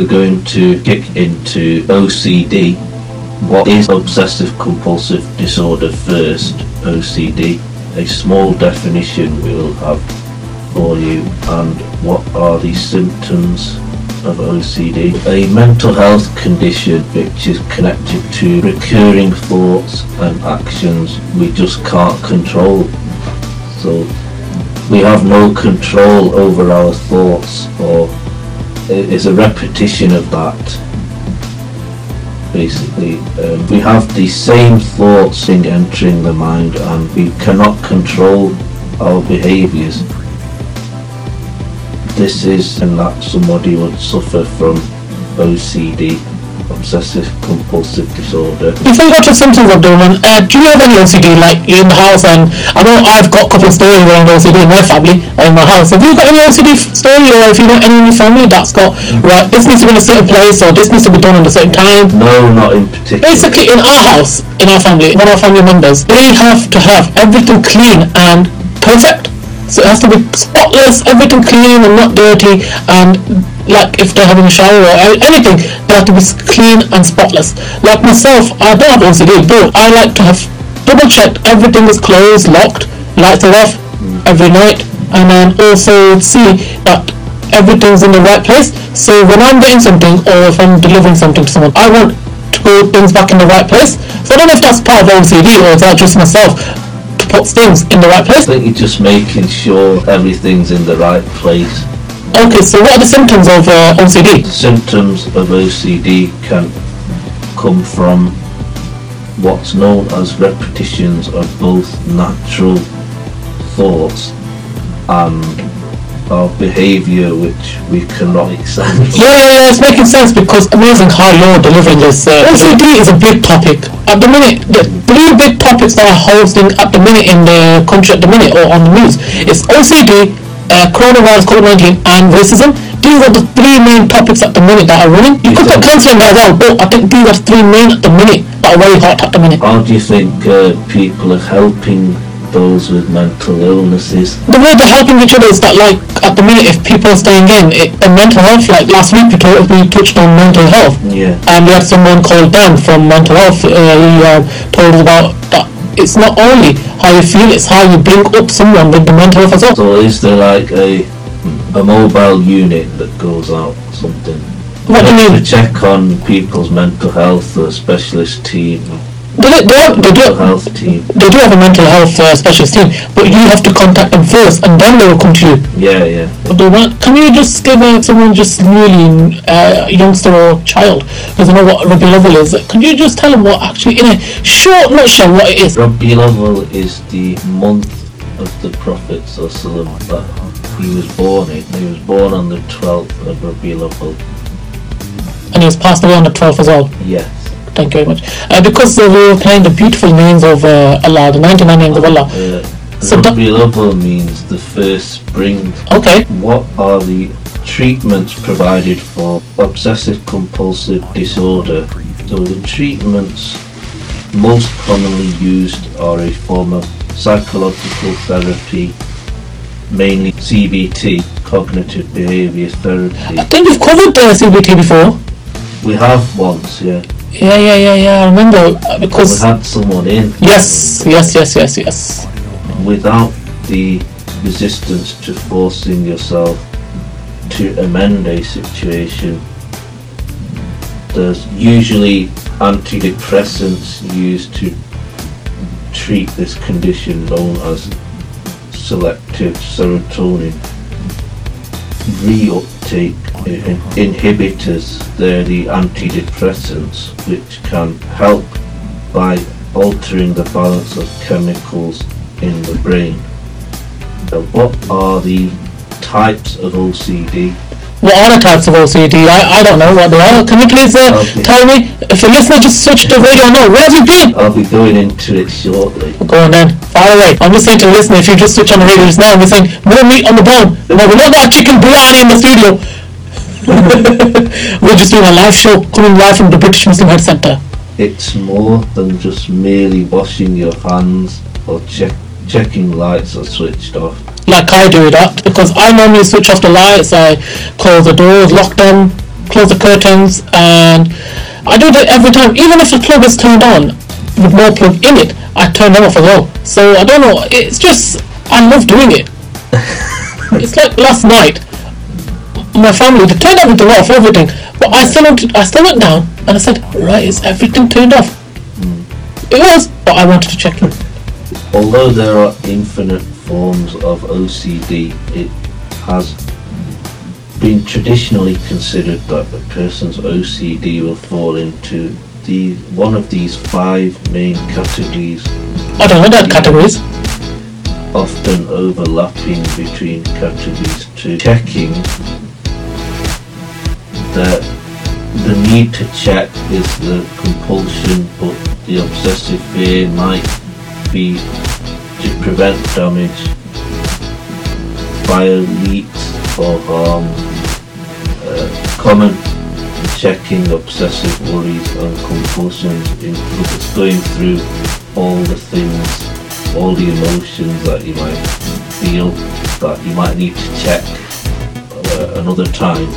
We're going to kick into OCD. What is obsessive compulsive disorder first? OCD. A small definition we will have for you and what are the symptoms of OCD? A mental health condition which is connected to recurring thoughts and actions we just can't control. So we have no control over our thoughts or it is a repetition of that basically. Um, we have the same thoughts in entering the mind and we cannot control our behaviors this is and that somebody would suffer from OCD obsessive compulsive disorder Before you go to symptoms of Doberman, uh, do you have any OCD like in the house? And I know I've got a couple of stories around OCD in my family or in my house. Have you got any OCD story, or if you know any in your family that's got right, this needs to be in a certain place, or this needs to be done at a certain time? no not in particular Basically, in our house, in our family, one of our family members, they have to have everything clean and perfect. So it has to be spotless, everything clean and not dirty, and like if they're having a shower or anything, they have to be clean and spotless. Like myself, I don't have OCD, but I like to have double checked everything is closed, locked, lights are off every night, and then also see that everything's in the right place. So when I'm getting something or if I'm delivering something to someone, I want to put things back in the right place. So I don't know if that's part of OCD or is that just myself to put things in the right place. I think you're just making sure everything's in the right place Okay, so what are the symptoms of uh, OCD? symptoms of OCD can come from what's known as repetitions of both natural thoughts and our behaviour which we cannot accept. Yeah, yeah, yeah, it's making sense because amazing how you're delivering this. Uh, OCD is a big topic. At the minute, the three big topics that are hosting at the minute in the country at the minute or on the news is OCD, uh, coronavirus, COVID-19 and racism. These are the three main topics at the minute that are running. You could put cancer in there as well, but I think these are the three main at the minute that are very hot at the minute. How do you think uh, people are helping those with mental illnesses? the way they're helping each other is that like at the minute if people are staying in it, and mental health like last week we, talked, we touched on mental health Yeah. and we had someone called Dan from mental health uh, he uh, told us about that it's not only how you feel it's how you bring up someone with the mental health as well. So is there like a a mobile unit that goes out something? What do you mean? to check on people's mental health, a specialist team, they, they, have, they, do, health team? they do have a mental health uh, specialist team but you have to contact them first and then they will come to you Yeah, yeah. But they want, can you just give uh, someone just newly uh, youngster or child doesn't know what Rabi al-Awwal is? Can you just tell them what actually, in a short nutshell, what it is? Rabi al-Awwal is the month of the Prophet Sallallahu that he was born in. He was born on the 12th of Rabi al-Awwal. And he was passed away on the 12th as well. Yes. Thank you very much. Uh, because uh, we were playing the beautiful names of uh, Allah, the 99 names of Allah. Uh, So Rabi al-Awwal means the first spring. Okay. What are the treatments provided for obsessive compulsive disorder? So the treatments most commonly used are a form of psychological therapy, mainly CBT, cognitive behavior therapy. I think you've covered uh, CBT before. We have once, yeah. Yeah, yeah, yeah, yeah. I remember uh, We because. had someone in Yes, yes, yes, yes, yes. without the resistance to forcing yourself to amend a situation. There's usually antidepressants used to treat this condition known as selective serotonin reuptake in- inhibitors. They're the antidepressants which can help by altering the balance of chemicals in the brain. Now, what are the types of OCD? What are the types of OCD? I, I don't know what they are. Can you please uh, Okay. tell me? If you're just switch the radio now. Where have you been? I'll be going into it shortly. Go on then. Fire away. I'm just saying to the listener, if you just switch on the radio just now, we're saying more meat on the bone. No, we're not got chicken biryani in the studio. we're just doing a live show coming live from the British Muslim Health Centre. It's more than just merely washing your hands or check, checking lights are switched off. Like I do that because I normally switch off the lights, I close the doors, lock them, close the curtains, and I do that every time. Even if the plug is turned on with no plug in it, I turn them off as well. So I don't know. It's just I love doing it. it's like last night. My family they turned everything off, everything, but I still went. I still went down and I said, right, is everything turned off? Hmm. It was, but I wanted to check it. Although there are infinite forms of OCD, it has been traditionally considered that a person's OCD will fall into the one of these five main categories, I don't know that categories. often overlapping between categories to Checking that the need to check is the compulsion, but the obsessive fear might be to prevent damage, fire leaks or harm. Uh, common checking obsessive worries and compulsions includes going through all the things, all the emotions that you might feel that you might need to check uh, another time.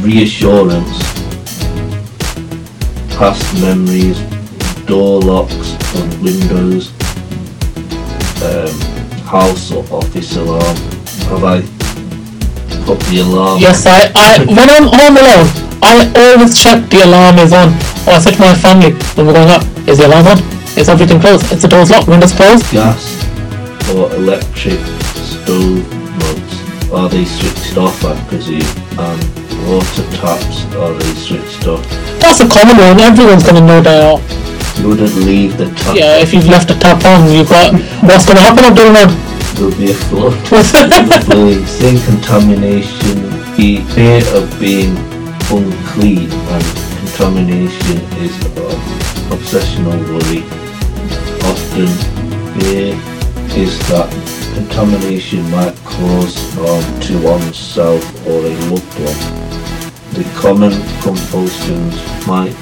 Reassurance, past memories, door locks on windows, um, house or office alarm. Have I put the alarm? Yes, I, I when I'm home alone, I always check the alarm is on. Or I say to my family when we're going up, is the alarm on? Is everything closed? Is the doors locked? Windows closed? gas or electric stove mugs are they switched off I presume and water taps they switched off That's a common one. Everyone's gonna know that. you wouldn't leave the tap Yeah, if you've left the tap on, you've got what's gonna happen up there now? there'll be a flood the zinc contamination the fear of being unclean and contamination is um, obsessional worry often fear is that contamination might cause harm to oneself or a loved one. The common compulsions might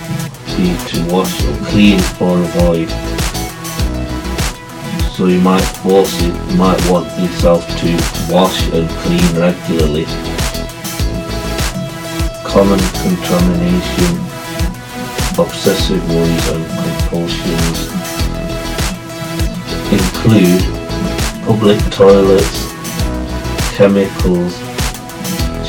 be to wash or clean or avoid. So you might force it, you might want yourself to wash and clean regularly. Common contamination, obsessive worries and compulsions include public toilets, chemicals,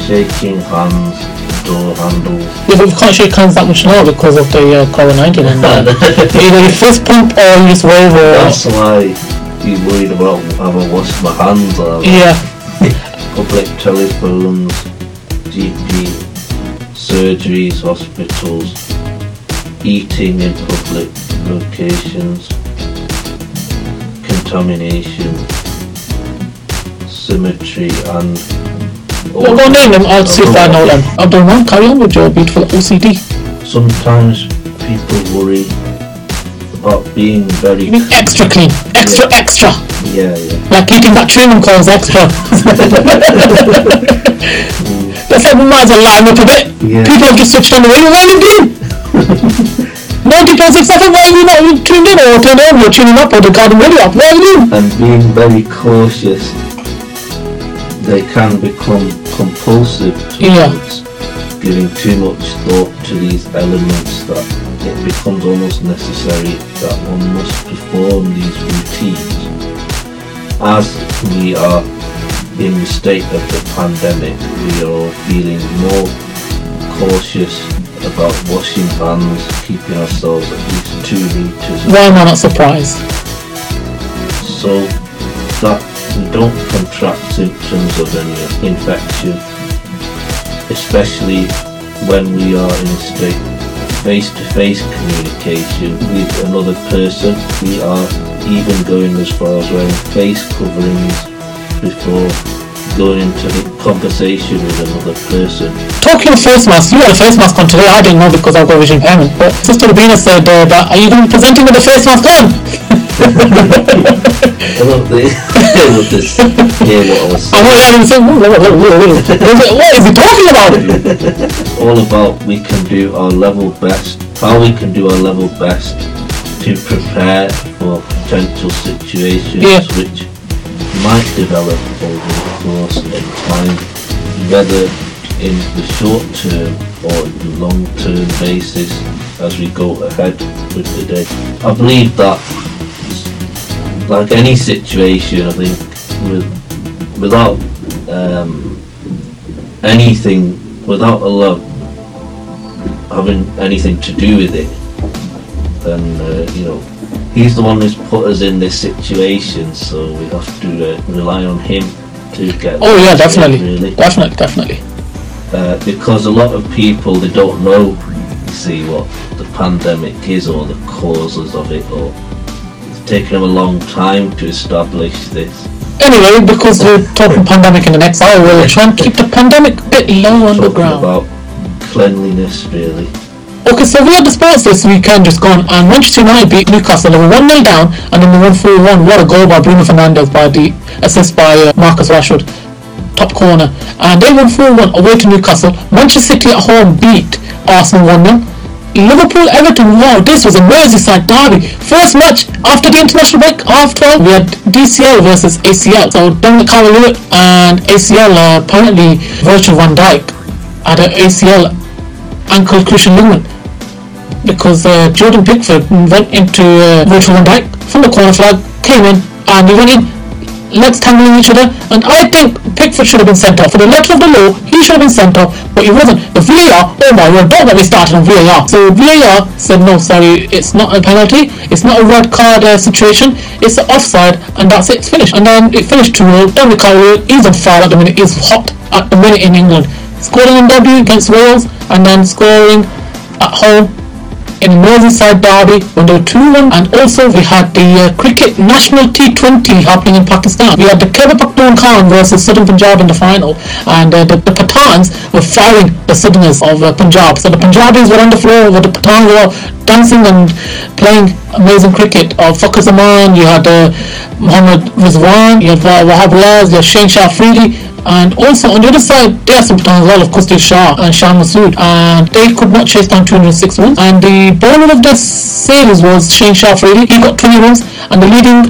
shaking hands, door handles. Yeah, but we can't shake hands that much now because of the uh, COVID-19 and that. Either you fist pump or you just wave or... That's why you worried about have I washed my hands or Yeah, public telephones, GP, surgeries, hospitals, eating in public locations, contamination, symmetry and well, go name them, I'll see if I know them. Abdul Rahman, carry on with your beautiful OCD. Sometimes people worry about being very You mean extra clean, extra, extra. yeah yeah Like eating that training calls extra. That's like we might as well lighten up a bit. Yeah. People have just switched on the radio. What are you doing? 90.6 FM, why are you not tuned in or turned on? You're tuning up or the garden radio up. What are you and being very cautious, they can become compulsive Yeah. giving too much thought to these elements that it becomes almost necessary that one must perform these routines. As we are in the state of the pandemic, we are all feeling more cautious about washing hands, keeping ourselves at least two litres Why am I not surprised? so that don't contract symptoms of any infection, especially when we are in a state of face-to-face communication with another person. We are even going as far as wearing face coverings before going into the conversation with another person. Talking face masks, you had a face mask on today. I didn't know because I've got vision impairment. But Sister Rubina said uh, that, are you going to be presenting with a face mask on? I this. I. Hear what I was I saying. want everyone to say, "Whoa, whoa, whoa, whoa, whoa." what is he talking about? all about we can do our level best, how we can do our level best to prepare for potential situations Yeah. which might develop over the course of time, whether in the short term or the long term basis as we go ahead with the day. I believe that, like any situation, I think with, without um, anything, without Allah having anything to do with it, then uh, you know He's the one who's put us in this situation, so we have to uh, rely on Him to get. Oh yeah, definitely, Really definitely, definitely. uh, because a lot of people they don't know you see what the pandemic is or the causes of it or taken them a long time to establish this Anyway, because we're talking pandemic in the next hour, we'll try and keep the pandemic a bit low on the talking ground. about cleanliness really Okay, so we had the sports this weekend just gone, and Manchester United beat Newcastle. They were 1 0 down, and then they won 4 1. What a goal by Bruno Fernandes by the assist by uh, Marcus Rashford. Top corner. And they won 4 1 away to Newcastle. Manchester City at home beat Arsenal 1 0. Liverpool Everton, wow, this was a Merseyside derby. First match after the international break, 12, we had DCL versus ACL. So Dominic Calvert and ACL, uh, apparently Virgil van Dijk had an ACL ankle cruciate ligament because uh, Jordan Pickford went into uh, Virgil van Dijk from the corner flag, came in, and he went in, legs tangling each other, and I think Pickford should have been sent off. For the letter of the law, he should have been sent off, but he wasn't. The VAR, oh my word, don't get me started on VAR. So VAR said, no, sorry, it's not a penalty, it's not a red card uh, situation, it's an offside, and that's it, it's finished. And then it finished 2-0, Dominic Calvert, he's on fire at the minute, he's hot at the minute in England. Scoring in debut against Wales, and then scoring at home in Merseyside derby when they were 2-1 and also we had the uh, cricket national T20 happening in Pakistan. We had the Khyber Pakhtunkhwa versus Southern Punjab in the final and uh, the, the Pathans were firing the Southerners of uh, Punjab. So the Punjabis were on the floor but the Pathans were dancing and playing amazing cricket. Of Fakhar Zaman, you had uh, Mohammad Rizwan, you had uh, Wahab Riaz, you had Shaheen Shah Afridi and also on the other side, there are Pathan as well of Khushdil Shah and Shan Masood, and they could not chase down 206 runs. And the bowler of the series was Shaheen Shah Afridi. He got 20 runs, and the leading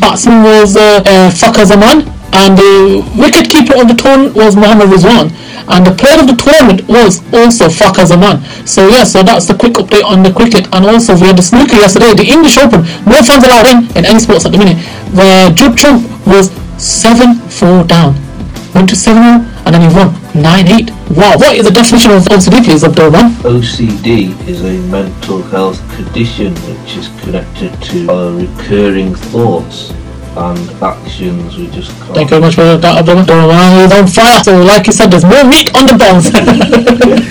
batsman was uh, uh, Zaman, and the wicket keeper of the tournament was Mohammad Rizwan. And the player of the tournament was also Fakhar Zaman. So yeah, so that's the quick update on the cricket. And also we had the snooker yesterday, the English Open. No fans allowed in in any sports at the minute. Where Judd Trump was 7-4 down to 7 and then he won 9-8. Wow, what is the definition of OCD please, Abdul Rahman? OCD is a mental health condition which is connected to recurring thoughts and actions we just can't Thank you very much for that, Abdul Rahman. On fire. So like you said, there's more meat on the bones.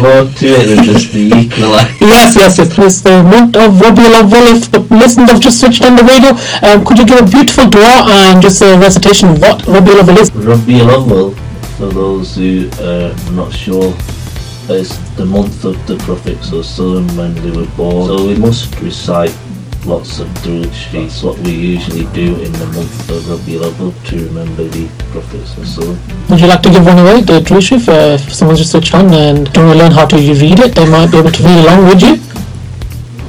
There's more to it just the equaliser. yes, yes, yes. It's the month of Rabi al-Awwal. If the listeners have just switched on the radio, um, could you give a beautiful dua and just a recitation of what Rabi al-Awwal is? Rabi al for those who are not sure, is the month of the Prophet Sallallahu when they were born. So we must recite lots of Durood Sharifs, what we usually do in the month of Rabi al to remember the Prophet Sallallahu Would you like to give one away, the Durood Sharif? Uh, if someone's just switched on and don't learn how to read it, they might be able to read along with you.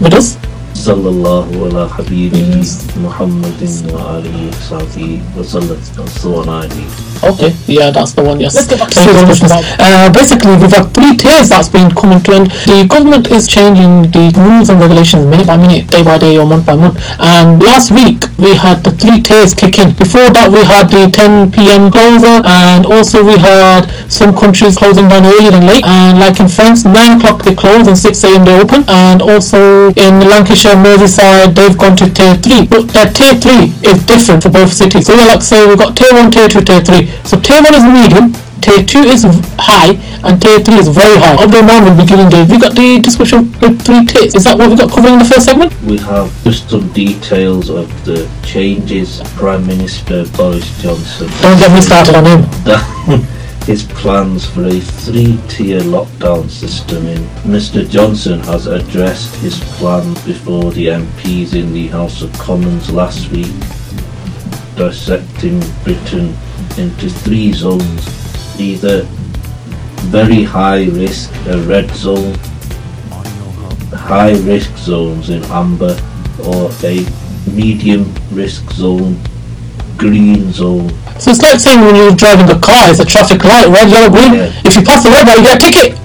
With us? Sallallahu ala habibihi Muhammadin wa alihi wa sahbihi wa sallam and so on Ali. Okay, yeah, that's the one, yes. Let's get back to Thank you very much. serious Uh, basically, we've got three tiers that's been coming to end. The government is changing the rules and regulations minute by minute, day by day, or month by month. And last week, we had the three tiers kick in. Before that, we had the 10 p.m. closer, and also we had some countries closing down earlier than late. And like in France, 9 o'clock they close and 6 a.m. they open. And also in Lancashire, Merseyside, they've gone to tier 3. But that tier 3 is different for both cities. So, like say, we've got tier 1, tier 2, tier 3. So, tier 1 is medium, tier 2 is high, and tier 3 is very high. Of the moment we'll be giving the, we got the description of the three tiers. Is that what we got covering in the first segment? We have just some details of the changes Prime Minister Boris Johnson Don't get me started on him. his plans for a three-tier lockdown system in. Mr Johnson has addressed his plans before the MPs in the House of Commons last week, dissecting Britain into three zones, either very high risk, a red zone, high risk zones in amber, or a medium risk zone green zone. So it's like saying when you're driving a car, it's a traffic light, red, yellow, green. Yeah. If you pass the red light, you get a ticket.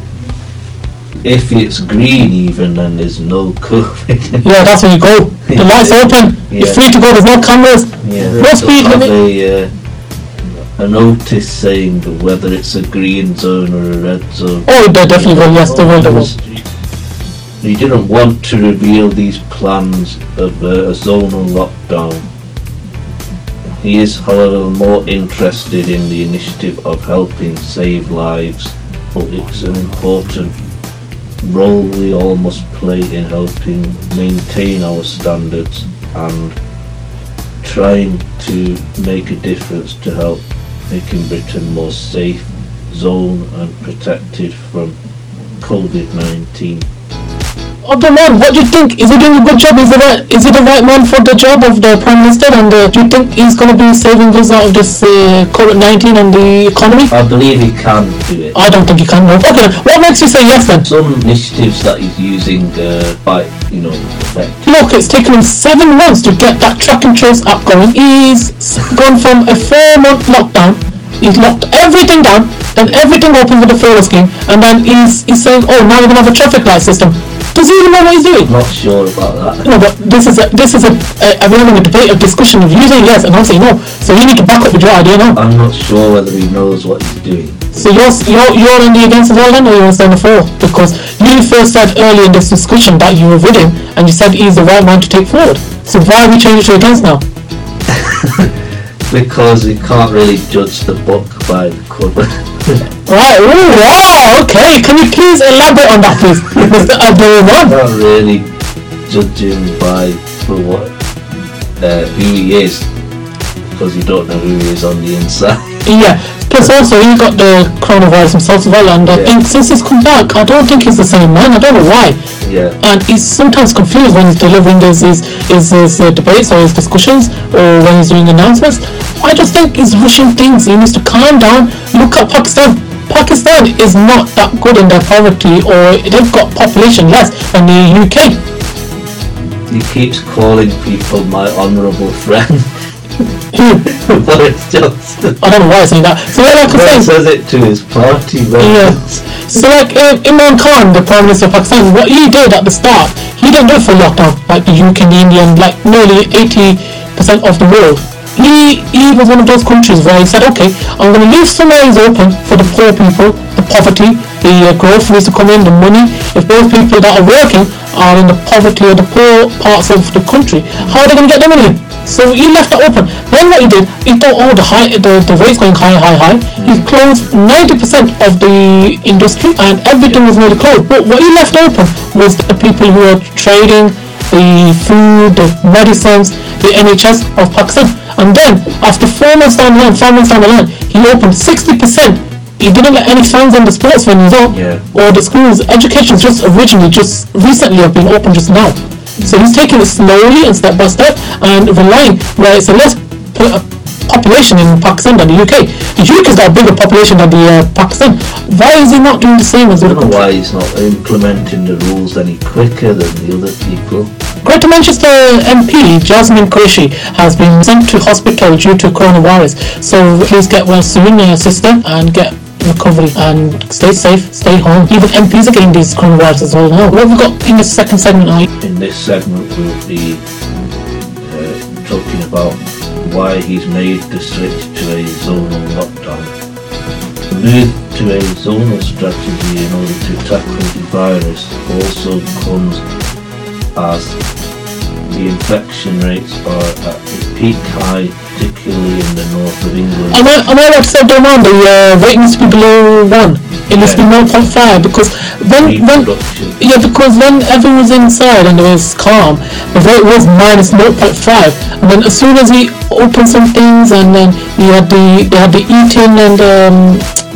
If it's green even, then there's no COVID. Yeah, that's when you go. The light's open. You're free to go. There's no cameras. Yeah, No speed limit. A, uh, a notice saying whether it's a green zone or a red zone. Oh, they definitely will. Yes, they will. They will. He didn't want to reveal these plans of uh, a zonal lockdown. He is, however, more interested in the initiative of helping save lives, but it's an important role we all must play in helping maintain our standards and trying to make a difference to help making Britain more safe zone and protected from COVID-19. Other man, what do you think? Is he doing a good job? Is he right? Is he the right man for the job of the prime minister? And uh, do you think he's going to be saving us out of this uh, COVID nineteen and the economy? I believe he can do it. I don't think he can. No. Okay, what makes you say yes then? Some initiatives that he's using uh, by, you know, effect. Look, it's taken him seven months to get that track and trace app going. He's gone from a four-month lockdown. He's locked everything down, then everything open with the furlough scheme, and then he's he's saying, "Oh, now we're gonna have a traffic light system." Does he even know what he's doing? Not sure about that. No, but this is a this is a, a, a we're having a debate, a discussion of you saying yes and I'm saying no. So you need to back up with your idea now. I'm not sure whether he knows what he's doing. So you're you're you're on the against as well then, or you're on the for? Because you first said earlier in this discussion that you were with him, and you said he's the right man to take forward. So why have you changed it to against now? Because we can't really judge the book by the cover. Right. Ooh, wow. Okay. Can you please elaborate on that, please, Mr. Abdulrahman? not really judging by for what uh, who he is because you don't know who he is on the inside. Yeah. Plus, also, he got the coronavirus himself as well, and I Yeah. think since he's come back, I don't think he's the same man. I don't know why. yeah. and he's sometimes confused when he's delivering his his, his, his uh, debates or his discussions or when he's doing announcements. I just think he's rushing things. He needs to calm down. Look at Pakistan. Pakistan is not that good in their poverty or they've got population less than the UK. He keeps calling people my honourable friend. but it's just. I don't know why I'm saying that. So like I'm Well, he saying, says it to his party Yeah. So like uh, Imran Khan, the Prime Minister of Pakistan, what he did at the start, he didn't it for lockdown like the UK and the India and like nearly 80% of the world. He, he was one of those countries where he said, okay, I'm going to leave some areas open for the poor people, the poverty, the uh, growth needs to come in, the money. If those people that are working are in the poverty or the poor parts of the country, how are they going to get their money? So he left that open. Then what he did, he thought, oh, the high, the, the rate's going high, high, high. He closed 90% of the industry and everything was nearly closed. But what he left open was the people who are trading, the food, the medicines, the NHS of Pakistan. And then, after four months down the line, five months down the line, he opened 60%. He didn't let any fans on the sports venues on, Yeah. or the schools. Education's just originally, just recently have been opened just now. So he's taking it slowly and step by step and relying where it's a less population in Pakistan than the UK. The UK's got a bigger population than the uh, Pakistan. Why is he not doing the same as the I other don't know why he's not implementing the rules any quicker than the other people. Greater Manchester MP Yasmin Qureshi has been sent to hospital due to coronavirus. So please get well soon, uh, sister, and get recovery and stay safe, stay home. Even MPs are getting these coronavirus as well now. What have we got in the second segment? Now? In this segment, we'll be uh, talking about why he's made the switch to a zonal lockdown. The move to a zonal strategy in order to tackle the virus also comes as the infection rates are at a peak high, particularly in the north of England. Am I, am I allowed to say demand the uh, rate needs to be below 1? It needs to be 0.5 because when, when, yeah, because then everyone was inside and it was calm, the rate was minus 0.5 and then as soon as he opened some things and then he had the, they had the eating and um,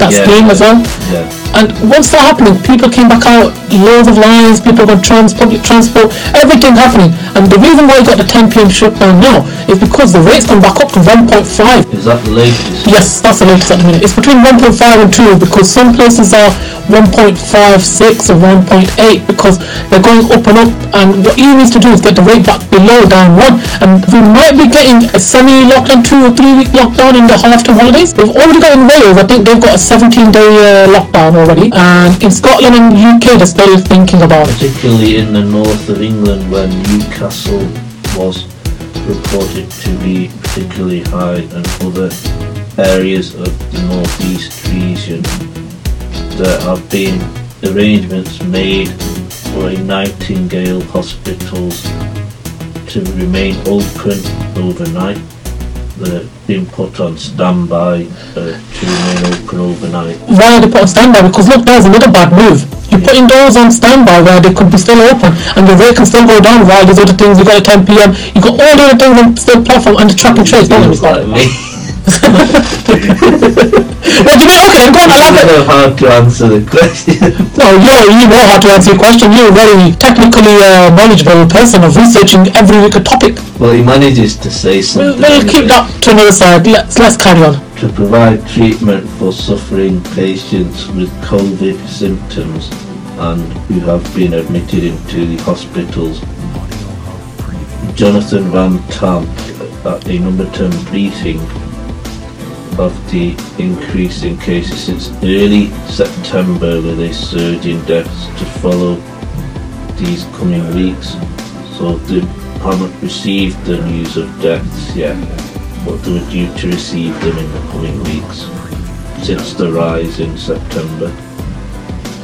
that Yeah. scheme as well. Yeah. And once that happening, people came back out, loads of lines, people got trans, public transport, everything happening. And the reason why you got the 10 p.m. shutdown now is because the rates come back up to 1.5. Is that the latest? Yes, that's the latest at the minute. It's between 1.5 and 2 because some places are 1.56 or 1.8 because they're going up and up and what EU needs to do is get the rate back below down one and we might be getting a semi-lockdown, two or three week lockdown in the half-term holidays. We've already got in Wales, I think they've got a 17 day uh, lockdown already and in Scotland and UK they're still thinking about particularly in the north of England when Newcastle was reported to be particularly high and other areas of the northeast region. There have been arrangements made for a Nightingale hospitals to remain open overnight. They're being put on standby uh, to remain open overnight. why are they put on standby? Because look, there's another bad move. You're putting doors on standby where they could be still open and the rate can still go down while there's other things, You've got at 10 pm, you've got all the other things on still platform and the track and trace, don't get me Feels like started. me. Well, do you know, okay, I'm going to I elaborate. don't how to answer the question. No, you you know how to answer the question. You're a very technically uh, knowledgeable person of researching every week a topic. Well, he manages to say We'll, something. we'll keep that to another side. Let's let's carry on. To provide treatment for suffering patients with COVID symptoms and who have been admitted into the hospitals. Jonathan Van Tam at a number 10 briefing of the increase in cases since early September with a surge in deaths to follow these coming weeks. So they haven't received the news of deaths yet, but they were due to receive them in the coming weeks since the rise in September.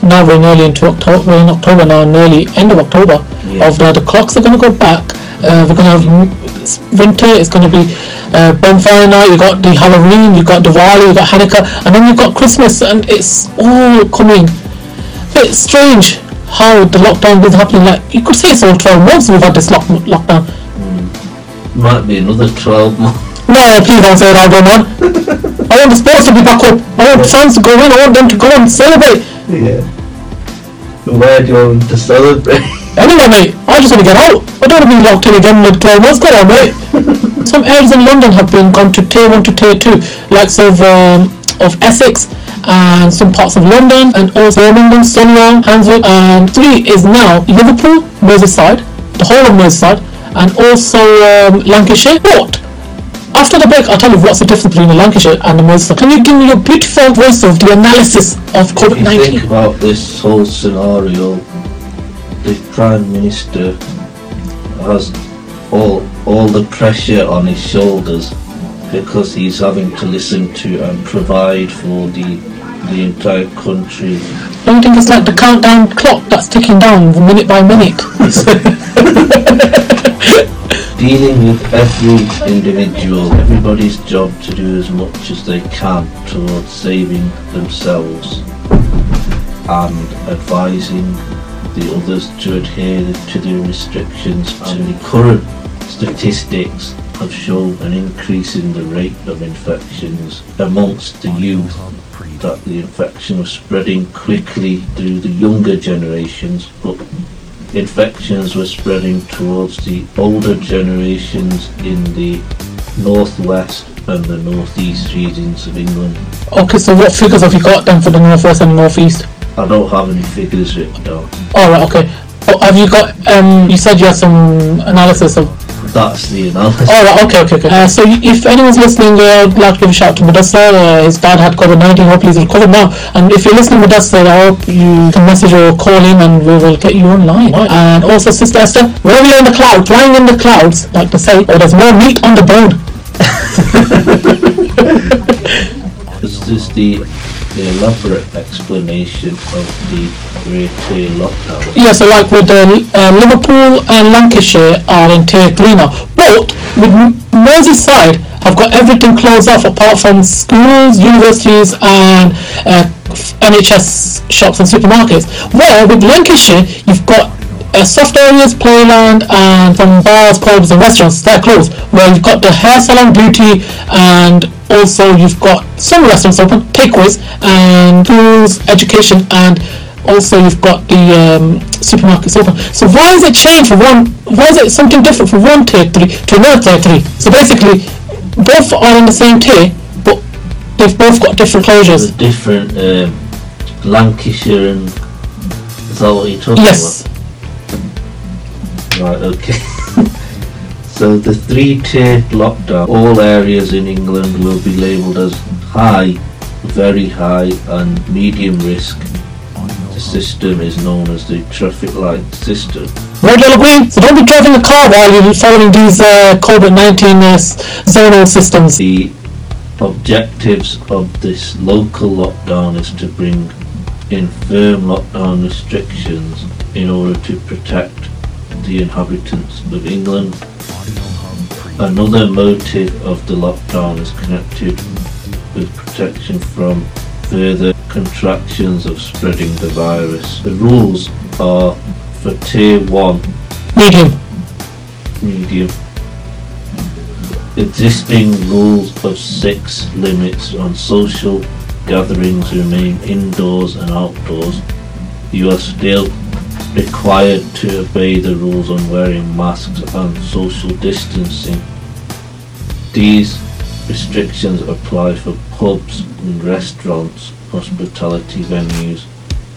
Now we're nearly into October. We're in October now, nearly end of October. Yeah. Of the, the clocks are going to go back. Uh, we're going to have winter. It's going to be uh, bonfire night. you've got the Halloween. you've got Diwali. you've got Hanukkah, and then you've got Christmas, and it's all coming. It's strange how the lockdown is happening. Like you could say it's all 12 months we've had this lock- lockdown. Might be another 12 months. No, please don't say that, man. I want the sports to be back up. I want fans to go in. I want them to go and celebrate. Yeah. Where do you want to celebrate? Anyway, mate, I just want to get out. I don't want to be locked in again with 12 months. Go on, mate. Some areas in London have been gone to tier 1 to tier 2, like of, um, of Essex and some parts of London and also Birmingham, Sunderland, Hanswood, and 3 is now Liverpool, Merseyside, the whole of Merseyside, and also um, Lancashire. But after the break, I'll tell you what's the difference between the Lancashire and the Merseyside. Can you give me your beautiful voice of the analysis of If you think COVID-19? about this whole scenario, the Prime Minister has all, all the pressure on his shoulders because he's having to listen to and provide for the, the entire country. Don't you think it's like the countdown clock that's ticking down minute by minute? Dealing with every individual, everybody's job to do as much as they can towards saving themselves and advising the others to adhere to the restrictions and the current statistics have shown an increase in the rate of infections amongst the youth that the infection was spreading quickly through the younger generations but infections were spreading towards the older generations in the northwest and the northeast regions of England. okay, so what figures have you got then for the northwest and northeast? I don't have any figures written down. Alright, okay. Oh, have you got, um, you said you had some analysis of That's the analysis. Alright, okay, okay, okay. Uh, so if anyone's listening, uh, I'd like to give a shout out to Mudassar. Uh, his dad had COVID-19, hopefully he's recovered now. And if you're listening, Mudassar, I hope you can message or call in and we will get you online. And also, Sister Esther, wherever you're in the clouds, flying in the clouds, like to say, oh, there's more meat on the bone. This is the, the elaborate explanation of the Tier lockdown. Yeah, so like with uh, Liverpool and Lancashire are in tier three now, but with Merseyside have got everything closed off apart from schools, universities, and uh, NHS shops and supermarkets. Where with Lancashire you've got uh, soft areas, playland, and some bars, pubs, and restaurants they're closed. Where you've got the hair salon, beauty, and also you've got some restaurants open, takeaways, and schools, education, and also you've got the um, supermarkets open. So why is it changed from one? Why is it something different from one tier three to another tier three? So basically, both are in the same tier, but they've both got different closures. different um, Lancashire and is that what you're talking Yes. about? Right, okay. so the three-tiered lockdown, all areas in England will be labelled as high, very high and medium risk. The system is known as the traffic light system. Yellow, green. So don't be driving a car while you're following these uh, COVID-19 uh, zonal systems. The objectives of this local lockdown is to bring in firm lockdown restrictions in order to protect the inhabitants of England. Another motive of the lockdown is connected with protection from further contractions of spreading the virus. The rules are for tier 1 Medium. medium. Existing rules of six limits on social gatherings remain indoors and outdoors. You are still required to obey the rules on wearing masks and social distancing. These restrictions apply for pubs and restaurants, hospitality venues,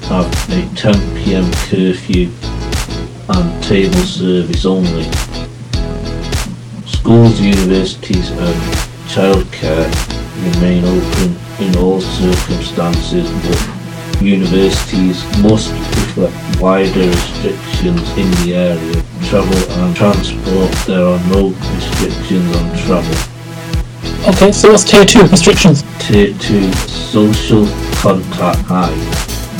have a 10pm curfew and table service only. Schools, universities and childcare remain open in all circumstances but universities must reflect wider restrictions in the area. Travel and transport, there are no restrictions on travel. Okay, so what's tier two restrictions? Tier 2 Social contact high.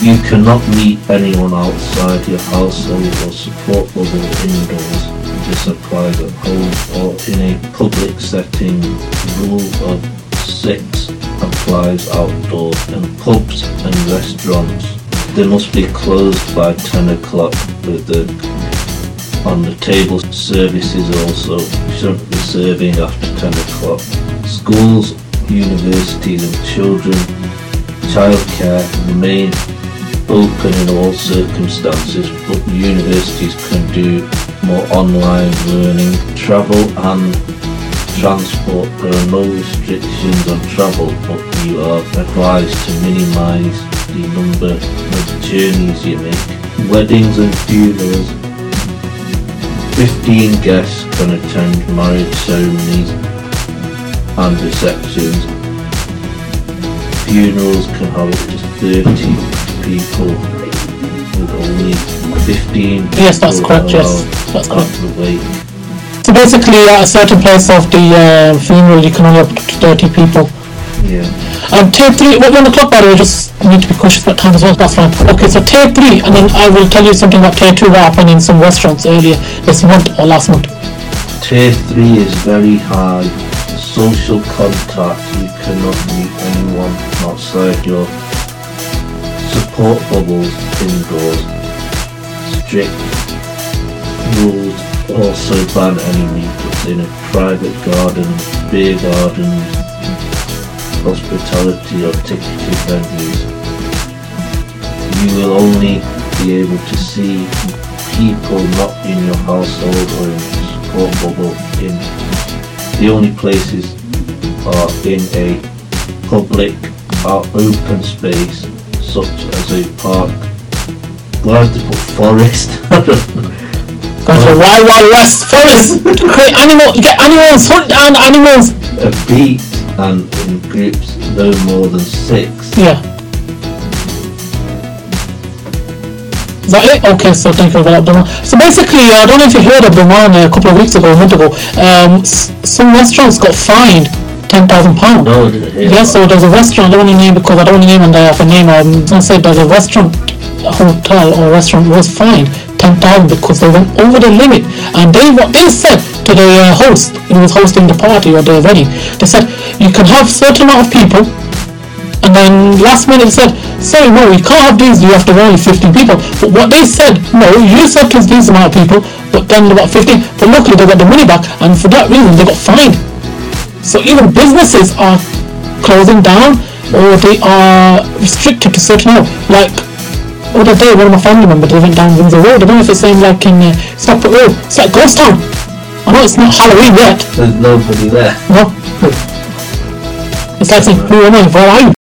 You cannot meet anyone outside your household or support bubble indoors. This applies at home or in a public setting. Rule of 6 applies outdoors and pubs and restaurants. They must be closed by 10 o'clock with the on the table services also shouldn't be serving after 10 o'clock. Schools, universities and children, childcare remain open in all circumstances but universities can do more online learning. Travel and transport, there are no restrictions on travel but you are advised to minimise the number of journeys you make. Weddings and funerals 15 guests can attend marriage ceremonies and receptions. Funerals can have up to 30 people with only 15 Yes, that's people correct, yes. That's at correct. So basically, at a certain place of the uh, funeral, you can only have up to 30 people. Yeah. Um, tier three, what one o'clock by the way, just need to be cautious about time as well, that's fine. Okay, so tier three, and then I will tell you something about tier two that happened in some restaurants earlier this month or last month. Tier 3 is very high. Social contact, you cannot meet anyone outside your support bubbles indoors. Strict rules also ban any meetups in a private garden, beer gardens, hospitality or ticketed venues. You will only be able to see people not in your household or in support bubble in the only places are in a public or open space such as a park. Why have they put forest? I don't know. To wild, wild west forest create animal, get animals, hunt down animals. a beat and in groups no more than six. Yeah. Is that it? Okay, so thank you for that. So basically, I don't know if you heard of Bruman a couple of weeks ago, a month ago. Um, s- some restaurants got fined ten thousand pounds. No, didn't hear Yes, so there's a restaurant, I don't want to name because I don't want to name and I have a name. I'm to say there's a restaurant, a hotel or restaurant was fined 10,000 because they went over the limit. And they what they said to the uh, host who was hosting the party or the wedding, they said you can have certain amount of people and then last minute said, sorry, no, you can't have these, you have to only 15 people. But what they said, no, you said to these amount of people, but then about 15, but luckily they got the money back, and for that reason they got fined. So even businesses are closing down, or they are restricted to certain amount. Like, other day, one of my family members, they went down Windsor Road, I don't know if it's same like in uh, Stockport Road, it's like Ghost Town. I know it's not Halloween yet, There's nobody there. no. It's like am I, where are you?